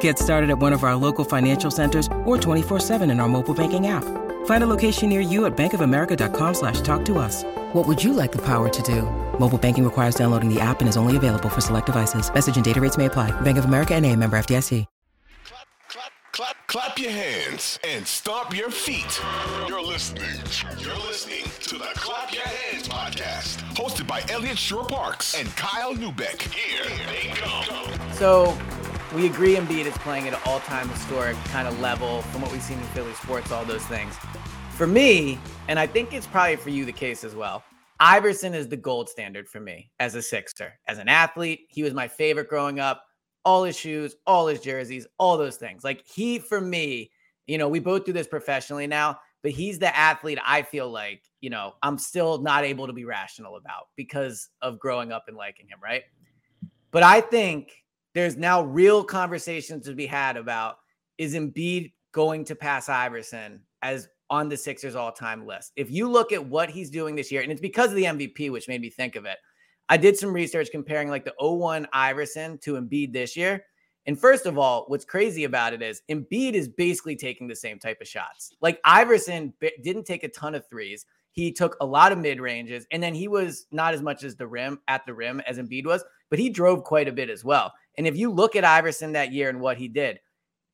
Get started at one of our local financial centers or 24-7 in our mobile banking app. Find a location near you at bankofamerica.com slash talk to us. What would you like the power to do? Mobile banking requires downloading the app and is only available for select devices. Message and data rates may apply. Bank of America and a member FDIC. Clap, clap, clap, clap your hands and stomp your feet. You're listening. You're listening to the Clap Your Hands podcast, hosted by Eliot Shorr-Parks and Kyle Neubeck. Here they go. So we agree Embiid is playing at an all-time historic kind of level from what we've seen in Philly sports, all those things. For me, and I think it's probably for you the case as well. Iverson is the gold standard for me as a Sixer. As an athlete, he was my favorite growing up. All his shoes, all his jerseys, all those things. Like he, for me, you know, we both do this professionally now, but he's the athlete I feel like, you know, I'm still not able to be rational about because of growing up and liking him, right? But I think there's now real conversations to be had about is Embiid going to pass Iverson as on the Sixers all time list? If you look at what he's doing this year, and it's because of the MVP, which made me think of it. I did some research comparing like the 01 Iverson to Embiid this year. And first of all, what's crazy about it is Embiid is basically taking the same type of shots. Like Iverson didn't take a ton of threes. He took a lot of mid ranges, and then he was not as much as the rim at the rim as Embiid was, but he drove quite a bit as well. And if you look at Iverson that year and what he did,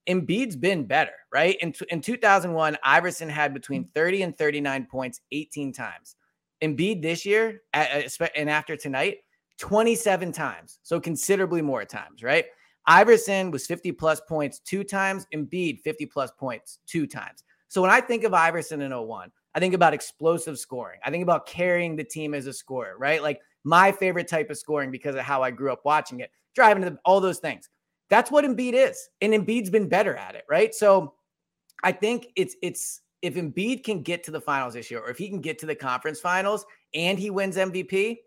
Embiid's been better, right? In, in 2001, Iverson had between mm. 30 and 39 points 18 times. Embiid this year, and after tonight, 27 times. So considerably more times, right? Iverson was 50 plus points two times, Embiid 50 plus points two times. So when I think of Iverson in 01, I think about explosive scoring. I think about carrying the team as a scorer, right? Like my favorite type of scoring because of how I grew up watching it, driving to the, all those things. That's what Embiid is. And Embiid's been better at it, right? So I think it's it's if Embiid can get to the finals this year, or if he can get to the conference finals and he wins MVP,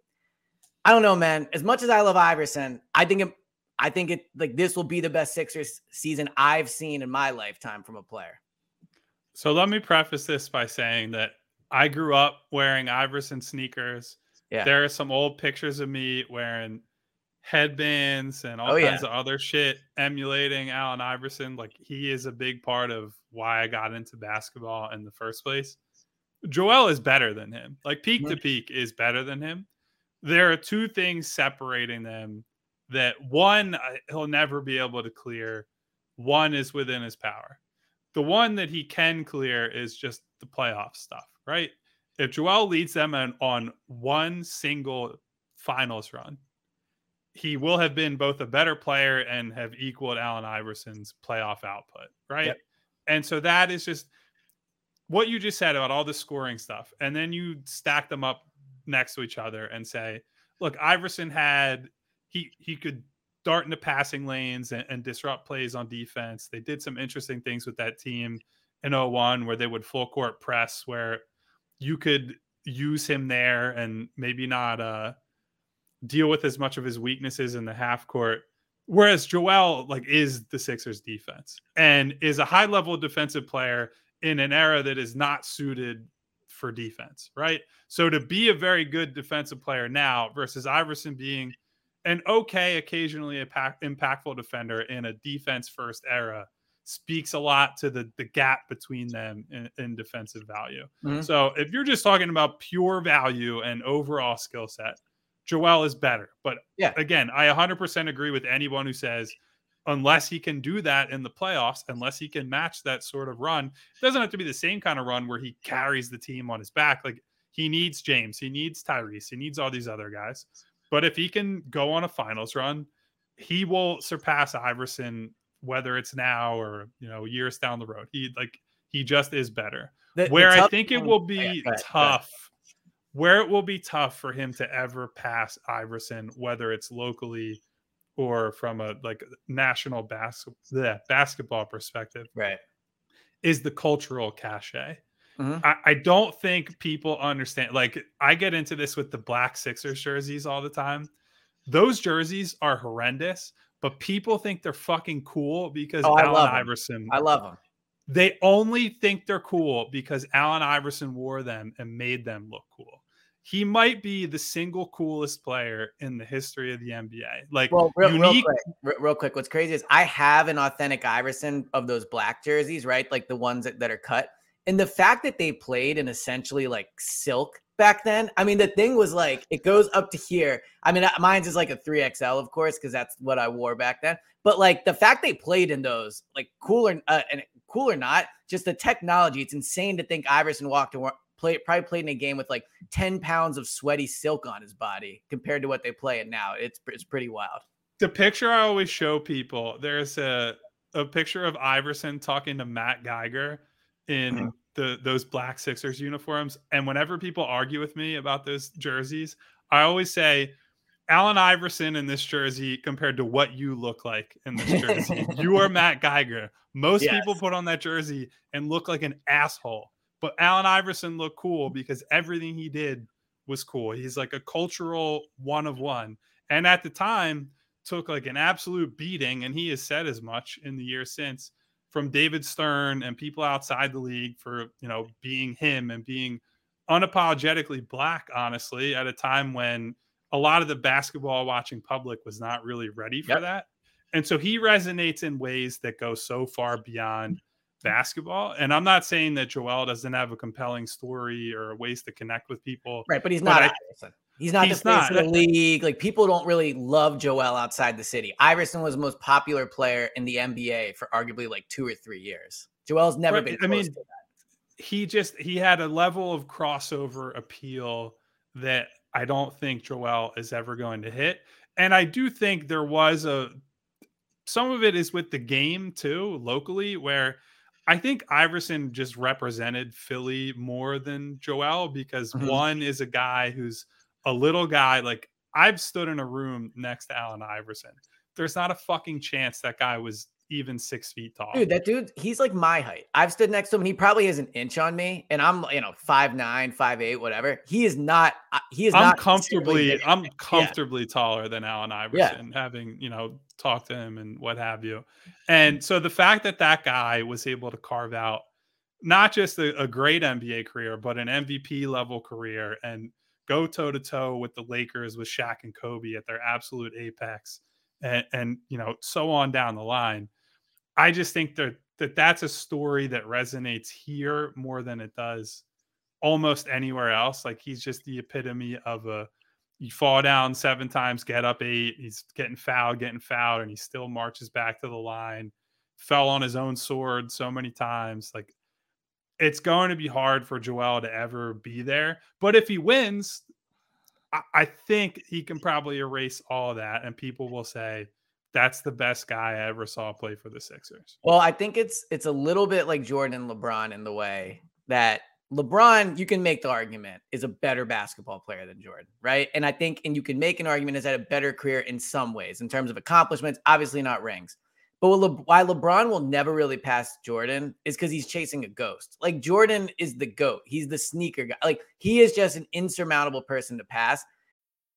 I don't know, man. As much as I love Iverson, I think it, I think it like this will be the best Sixers season I've seen in my lifetime from a player. So let me preface this by saying that I grew up wearing Iverson sneakers. Yeah. There are some old pictures of me wearing headbands and all oh, kinds yeah. of other shit emulating Allen Iverson. Like he is a big part of why I got into basketball in the first place. Joel is better than him. Like peak mm-hmm. to peak is better than him. There are two things separating them that one he'll never be able to clear. One is within his power. The one that he can clear is just the playoff stuff, right? If Joel leads them on, on one single finals run, he will have been both a better player and have equaled Allen Iverson's playoff output, right? Yep. And so that is just what you just said about all the scoring stuff. And then you stack them up next to each other and say, look, Iverson had he he could dart into passing lanes and, and disrupt plays on defense. They did some interesting things with that team in 01 where they would full court press where you could use him there and maybe not uh deal with as much of his weaknesses in the half court. Whereas Joel like is the Sixers defense and is a high level defensive player in an era that is not suited for defense, right? So to be a very good defensive player now versus Iverson being an okay, occasionally impactful defender in a defense first era speaks a lot to the the gap between them in, in defensive value. Mm-hmm. So if you're just talking about pure value and overall skill set, Joel is better. But yeah, again, I 100% agree with anyone who says unless he can do that in the playoffs, unless he can match that sort of run, it doesn't have to be the same kind of run where he carries the team on his back. Like he needs James, he needs Tyrese, he needs all these other guys. But if he can go on a finals run, he will surpass Iverson, whether it's now or you know years down the road. He like he just is better. The, Where the I think it will be yeah, tough, where it will be tough for him to ever pass Iverson, whether it's locally or from a like national bas- the basketball perspective, right, is the cultural cachet. Mm-hmm. I, I, don't think people understand. Like, I get into this with the black Sixers jerseys all the time. Those jerseys are horrendous, but people think they're fucking cool because oh, Allen Iverson. I love oh. them. They only think they're cool because Allen Iverson wore them and made them look cool. He might be the single coolest player in the history of the NBA. Like, well, real, unique... real quick, real quick. What's crazy is I have an authentic Iverson of those black jerseys, right? Like the ones that, that are cut. And the fact that they played in essentially like silk back then. I mean, the thing was like it goes up to here. I mean, mine's is like a 3XL, of course, because that's what I wore back then. But like the fact they played in those, like cool or uh, and cool or not, just the technology. It's insane to think Iverson walked and play, probably played in a game with like 10 pounds of sweaty silk on his body compared to what they play it now. It's it's pretty wild. The picture I always show people, there's a a picture of Iverson talking to Matt Geiger in mm-hmm. The those black Sixers uniforms. And whenever people argue with me about those jerseys, I always say Allen Iverson in this jersey compared to what you look like in this jersey. you are Matt Geiger. Most yes. people put on that jersey and look like an asshole. But Allen Iverson looked cool because everything he did was cool. He's like a cultural one of one. And at the time, took like an absolute beating, and he has said as much in the years since from David Stern and people outside the league for you know being him and being unapologetically black honestly at a time when a lot of the basketball watching public was not really ready for yep. that. And so he resonates in ways that go so far beyond basketball. And i'm not saying that joel doesn't have a compelling story or ways to connect with people right but he's not but I, He's not He's the face not. of the league. Like people don't really love Joel outside the city. Iverson was the most popular player in the NBA for arguably like two or three years. Joel's never been. I mean, he just he had a level of crossover appeal that I don't think Joel is ever going to hit. And I do think there was a some of it is with the game too, locally, where I think Iverson just represented Philly more than Joel because mm-hmm. one is a guy who's a little guy like I've stood in a room next to Allen Iverson. There's not a fucking chance that guy was even six feet tall. Dude, that dude, he's like my height. I've stood next to him. He probably has an inch on me, and I'm, you know, five nine, five eight, whatever. He is not. He is. I'm not comfortably. I'm comfortably yeah. taller than Allen Iverson, yeah. having you know talked to him and what have you. And so the fact that that guy was able to carve out not just a, a great NBA career, but an MVP level career, and go toe to toe with the Lakers with Shaq and Kobe at their absolute apex, and, and you know so on down the line. I just think that that that's a story that resonates here more than it does almost anywhere else. Like he's just the epitome of a you fall down seven times, get up eight. He's getting fouled, getting fouled, and he still marches back to the line. Fell on his own sword so many times. Like it's going to be hard for Joel to ever be there. But if he wins, I, I think he can probably erase all that, and people will say that's the best guy I ever saw play for the Sixers. Well, I think it's it's a little bit like Jordan and LeBron in the way that LeBron, you can make the argument, is a better basketball player than Jordan, right? And I think, and you can make an argument, is had a better career in some ways in terms of accomplishments, obviously not rings. But Le- why LeBron will never really pass Jordan is because he's chasing a ghost. Like Jordan is the goat. He's the sneaker guy. Like he is just an insurmountable person to pass.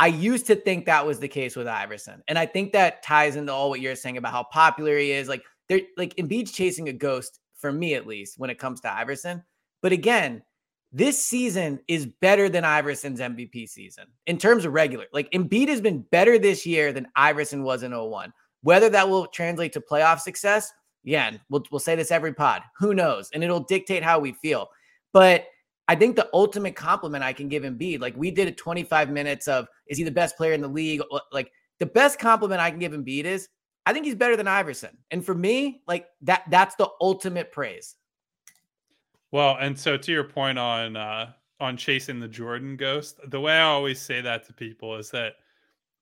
I used to think that was the case with Iverson. And I think that ties into all what you're saying about how popular he is. Like they're like Embiid's chasing a ghost for me at least when it comes to Iverson. But again, this season is better than Iverson's MVP season in terms of regular. Like Embiid has been better this year than Iverson was in 01. Whether that will translate to playoff success, yeah, we'll, we'll say this every pod. Who knows? And it'll dictate how we feel. But I think the ultimate compliment I can give Embiid, like we did a 25 minutes of, is he the best player in the league? Like the best compliment I can give Embiid is, I think he's better than Iverson. And for me, like that, that's the ultimate praise. Well, and so to your point on uh, on chasing the Jordan ghost, the way I always say that to people is that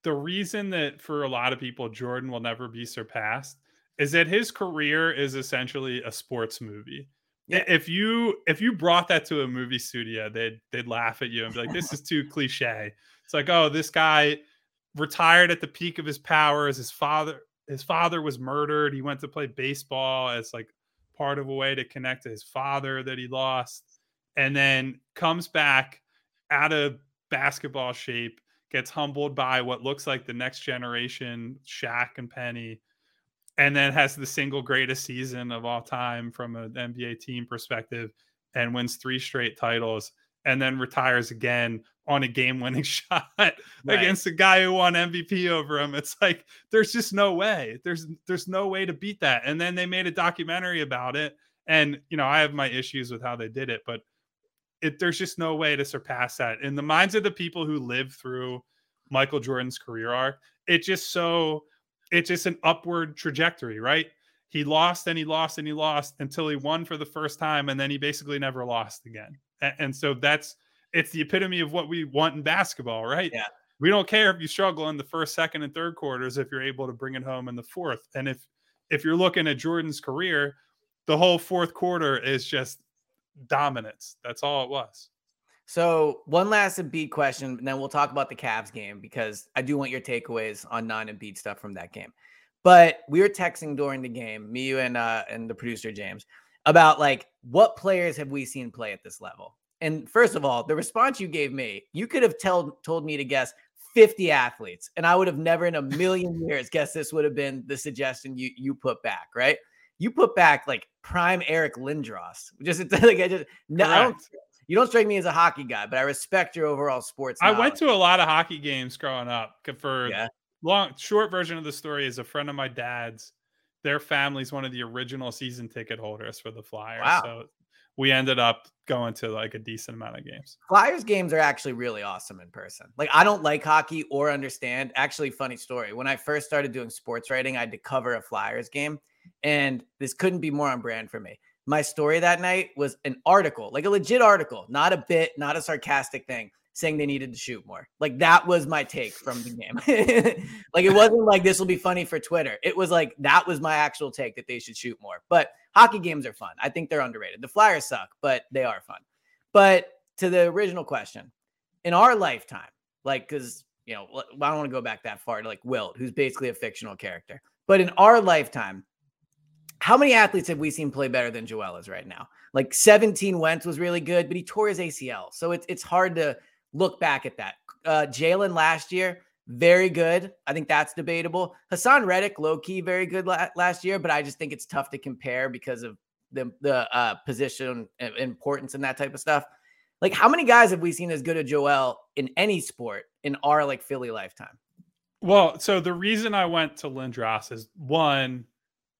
the reason that for a lot of people Jordan will never be surpassed is that his career is essentially a sports movie. Yeah. If you if you brought that to a movie studio, they'd they'd laugh at you and be like, "This is too cliche." It's like, "Oh, this guy retired at the peak of his powers. His father his father was murdered. He went to play baseball as like part of a way to connect to his father that he lost, and then comes back out of basketball shape, gets humbled by what looks like the next generation, Shaq and Penny, and then has the single greatest season of all time from an NBA team perspective and wins three straight titles and then retires again on a game winning shot right. against a guy who won MVP over him. It's like there's just no way. There's there's no way to beat that. And then they made a documentary about it. And you know, I have my issues with how they did it, but it there's just no way to surpass that. In the minds of the people who lived through Michael Jordan's career arc, it's just so it's just an upward trajectory, right? He lost and he lost and he lost until he won for the first time, and then he basically never lost again. And, and so that's it's the epitome of what we want in basketball, right? Yeah. We don't care if you struggle in the first, second, and third quarters if you're able to bring it home in the fourth. And if if you're looking at Jordan's career, the whole fourth quarter is just dominance. That's all it was. So one last Embiid question, and then we'll talk about the Cavs game because I do want your takeaways on non-Embiid stuff from that game. But we were texting during the game, me, you, and uh, and the producer James, about like what players have we seen play at this level? And first of all, the response you gave me, you could have told told me to guess 50 athletes, and I would have never in a million years guessed this would have been the suggestion you you put back, right? You put back like prime Eric Lindros. Just like I just no, I don't you don't strike me as a hockey guy, but I respect your overall sports. I went to a lot of hockey games growing up. For yeah. long, short version of the story is a friend of my dad's. Their family's one of the original season ticket holders for the Flyers. Wow. So we ended up going to like a decent amount of games. Flyers games are actually really awesome in person. Like I don't like hockey or understand. Actually, funny story. When I first started doing sports writing, I had to cover a Flyers game, and this couldn't be more on brand for me my story that night was an article, like a legit article, not a bit, not a sarcastic thing, saying they needed to shoot more. Like that was my take from the game. like it wasn't like this will be funny for Twitter. It was like that was my actual take that they should shoot more. But hockey games are fun. I think they're underrated. The Flyers suck, but they are fun. But to the original question, in our lifetime, like because you know, I don't want to go back that far to like Wilt, who's basically a fictional character. But in our lifetime, how many athletes have we seen play better than Joel is right now? Like 17 Wentz was really good, but he tore his ACL. So it's it's hard to look back at that. Uh, Jalen last year, very good. I think that's debatable. Haason Reddick, low key, very good la- last year, but I just think it's tough to compare because of the the uh, position importance and that type of stuff. Like, how many guys have we seen as good as Joel in any sport in our like Philly lifetime? Well, so the reason I went to Lindros is one,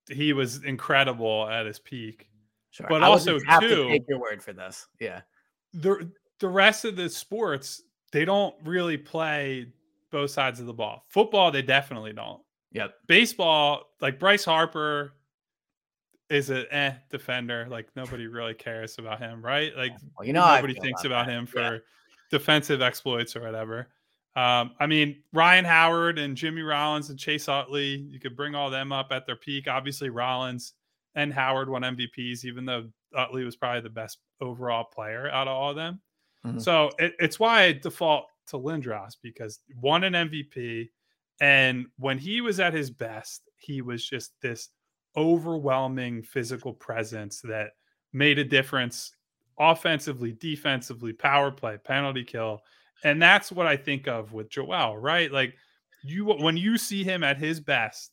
he was incredible at his peak. Sure. But I also too, take your word for this. Yeah. The the rest of the sports, they don't really play both sides of the ball. Football, they definitely don't. Yep. Baseball, like Bryce Harper is an eh defender. Like nobody really cares about him, right? Like well, you know, nobody thinks about, about him for yeah. defensive exploits or whatever. Um, I mean, Ryan Howard and Jimmy Rollins and Chase Utley, you could bring all them up at their peak. Obviously, Rollins and Howard won MVPs, even though Utley was probably the best overall player out of all of them. Mm-hmm. So it, it's why I default to Lindros because won an MVP. And when he was at his best, he was just this overwhelming physical presence that made a difference offensively, defensively, power play, penalty kill and that's what I think of with Joel, right? Like you when you see him at his best,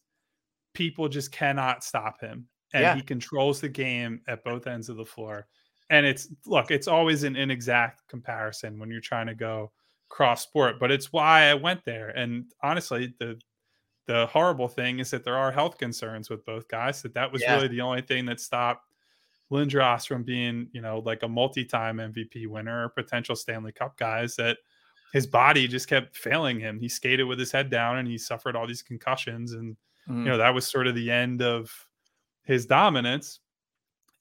people just cannot stop him. And yeah. he controls the game at both ends of the floor. and it's look, it's always an inexact comparison when you're trying to go cross sport, but it's why I went there. And honestly, the the horrible thing is that there are health concerns with both guys. That that was yeah. really the only thing that stopped Lindros from being, you know, like a multi-time MVP winner or potential Stanley Cup guys. That his body just kept failing him. He skated with his head down, and he suffered all these concussions, and mm. you know that was sort of the end of his dominance.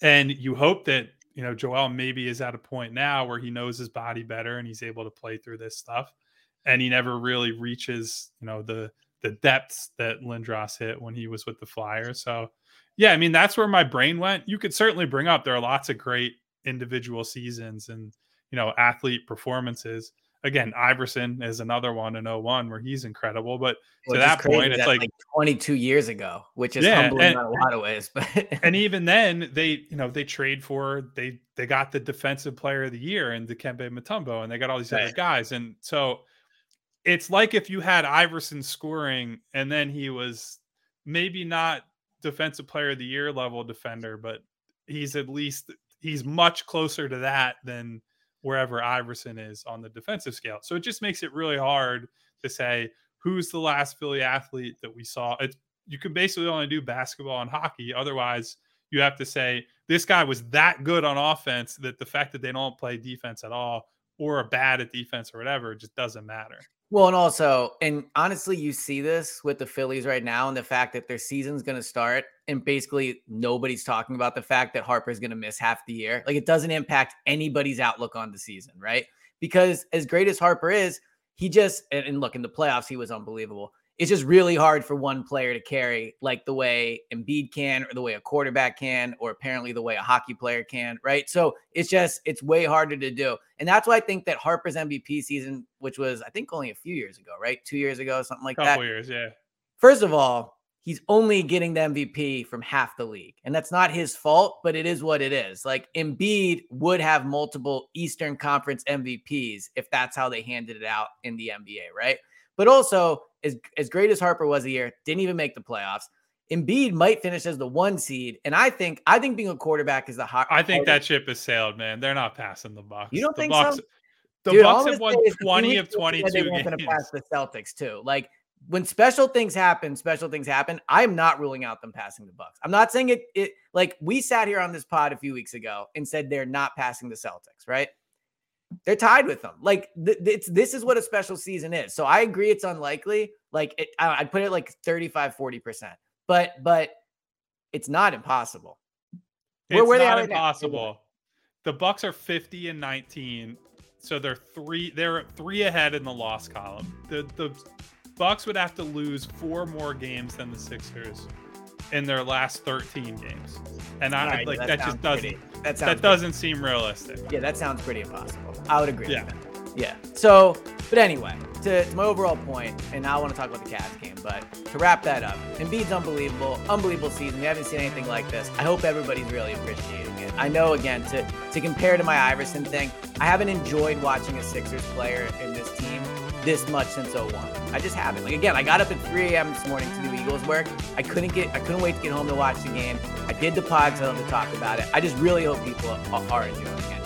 And you hope that you know, Joel maybe is at a point now where he knows his body better and he's able to play through this stuff. And he never really reaches, you know, the the depths that Lindros hit when he was with the Flyers. So yeah, I mean that's where my brain went. You could certainly bring up there are lots of great individual seasons and you know athlete performances again, Iverson is another one in 01 where he's incredible. But to that point, it's like, like, 22 years ago, which is yeah, humbling and, in a lot of ways. But and even then, they you know they trade for they they got the defensive player of the year and Dikembe Mutombo, and they got all these right. other guys, and so it's like if you had Iverson scoring and then he was maybe not defensive player of the year level defender, but he's at least he's much closer to that than wherever Iverson is on the defensive scale. So it just makes it really hard to say who's the last Philly athlete that we saw. It's you can basically only do basketball and hockey. Otherwise, you have to say this guy was that good on offense that the fact that they don't play defense at all or are bad at defense or whatever just doesn't matter. Well, and also, and honestly, you see this with the Phillies right now, and the fact that their season's going to start, and basically nobody's talking about the fact that Harper's going to miss half the year. Like it doesn't impact anybody's outlook on the season, right? Because as great as Harper is, he just and, and look in the playoffs, he was unbelievable it's just really hard for one player to carry like the way Embiid can or the way a quarterback can or apparently the way a hockey player can, right? So it's just it's way harder to do. And that's why I think that Harper's MVP season, which was I think only a few years ago, right? 2 years ago, something like Couple that. Couple years, yeah. First of all, he's only getting the MVP from half the league. And that's not his fault, but it is what it is. Like Embiid would have multiple Eastern Conference MVPs if that's how they handed it out in the NBA, right? But also, as, as great as Harper was a year, didn't even make the playoffs. Embiid might finish as the one seed, and I think I think being a quarterback is the hot. I think that ship has sailed, man. They're not passing the Bucks. You don't the think Bucks, so? The Dude, Bucks have won twenty of twenty-two. They weren't going to pass the Celtics too. Like when special things happen, special things happen. I'm not ruling out them passing the Bucks. I'm not saying it. It like we sat here on this pod a few weeks ago and said they're not passing the Celtics, right? They're tied with them. Like th- it's this is what a special season is. So I agree it's unlikely. Like it, I, I'd put it like 35, 40%. But but it's not impossible. It's where, where not impossible. The Bucks are 50 and 19. So they're three they're three ahead in the loss column. The the Bucks would have to lose four more games than the Sixers in their last 13 games. And I right, like that, that just doesn't pretty, that, that doesn't seem realistic. Yeah, that sounds pretty impossible. I would agree yeah. with that. Yeah. So, but anyway, to, to my overall point, and now I want to talk about the Cavs game, but to wrap that up, Embiid's unbelievable, unbelievable season. We haven't seen anything like this. I hope everybody's really appreciating it. I know, again, to to compare to my Iverson thing, I haven't enjoyed watching a Sixers player in this team this much since 01. I just haven't. Like again, I got up at 3 a.m. this morning to do Eagles work. I couldn't get I couldn't wait to get home to watch the game. I did the pods, I love to talk about it. I just really hope people are, are enjoying it.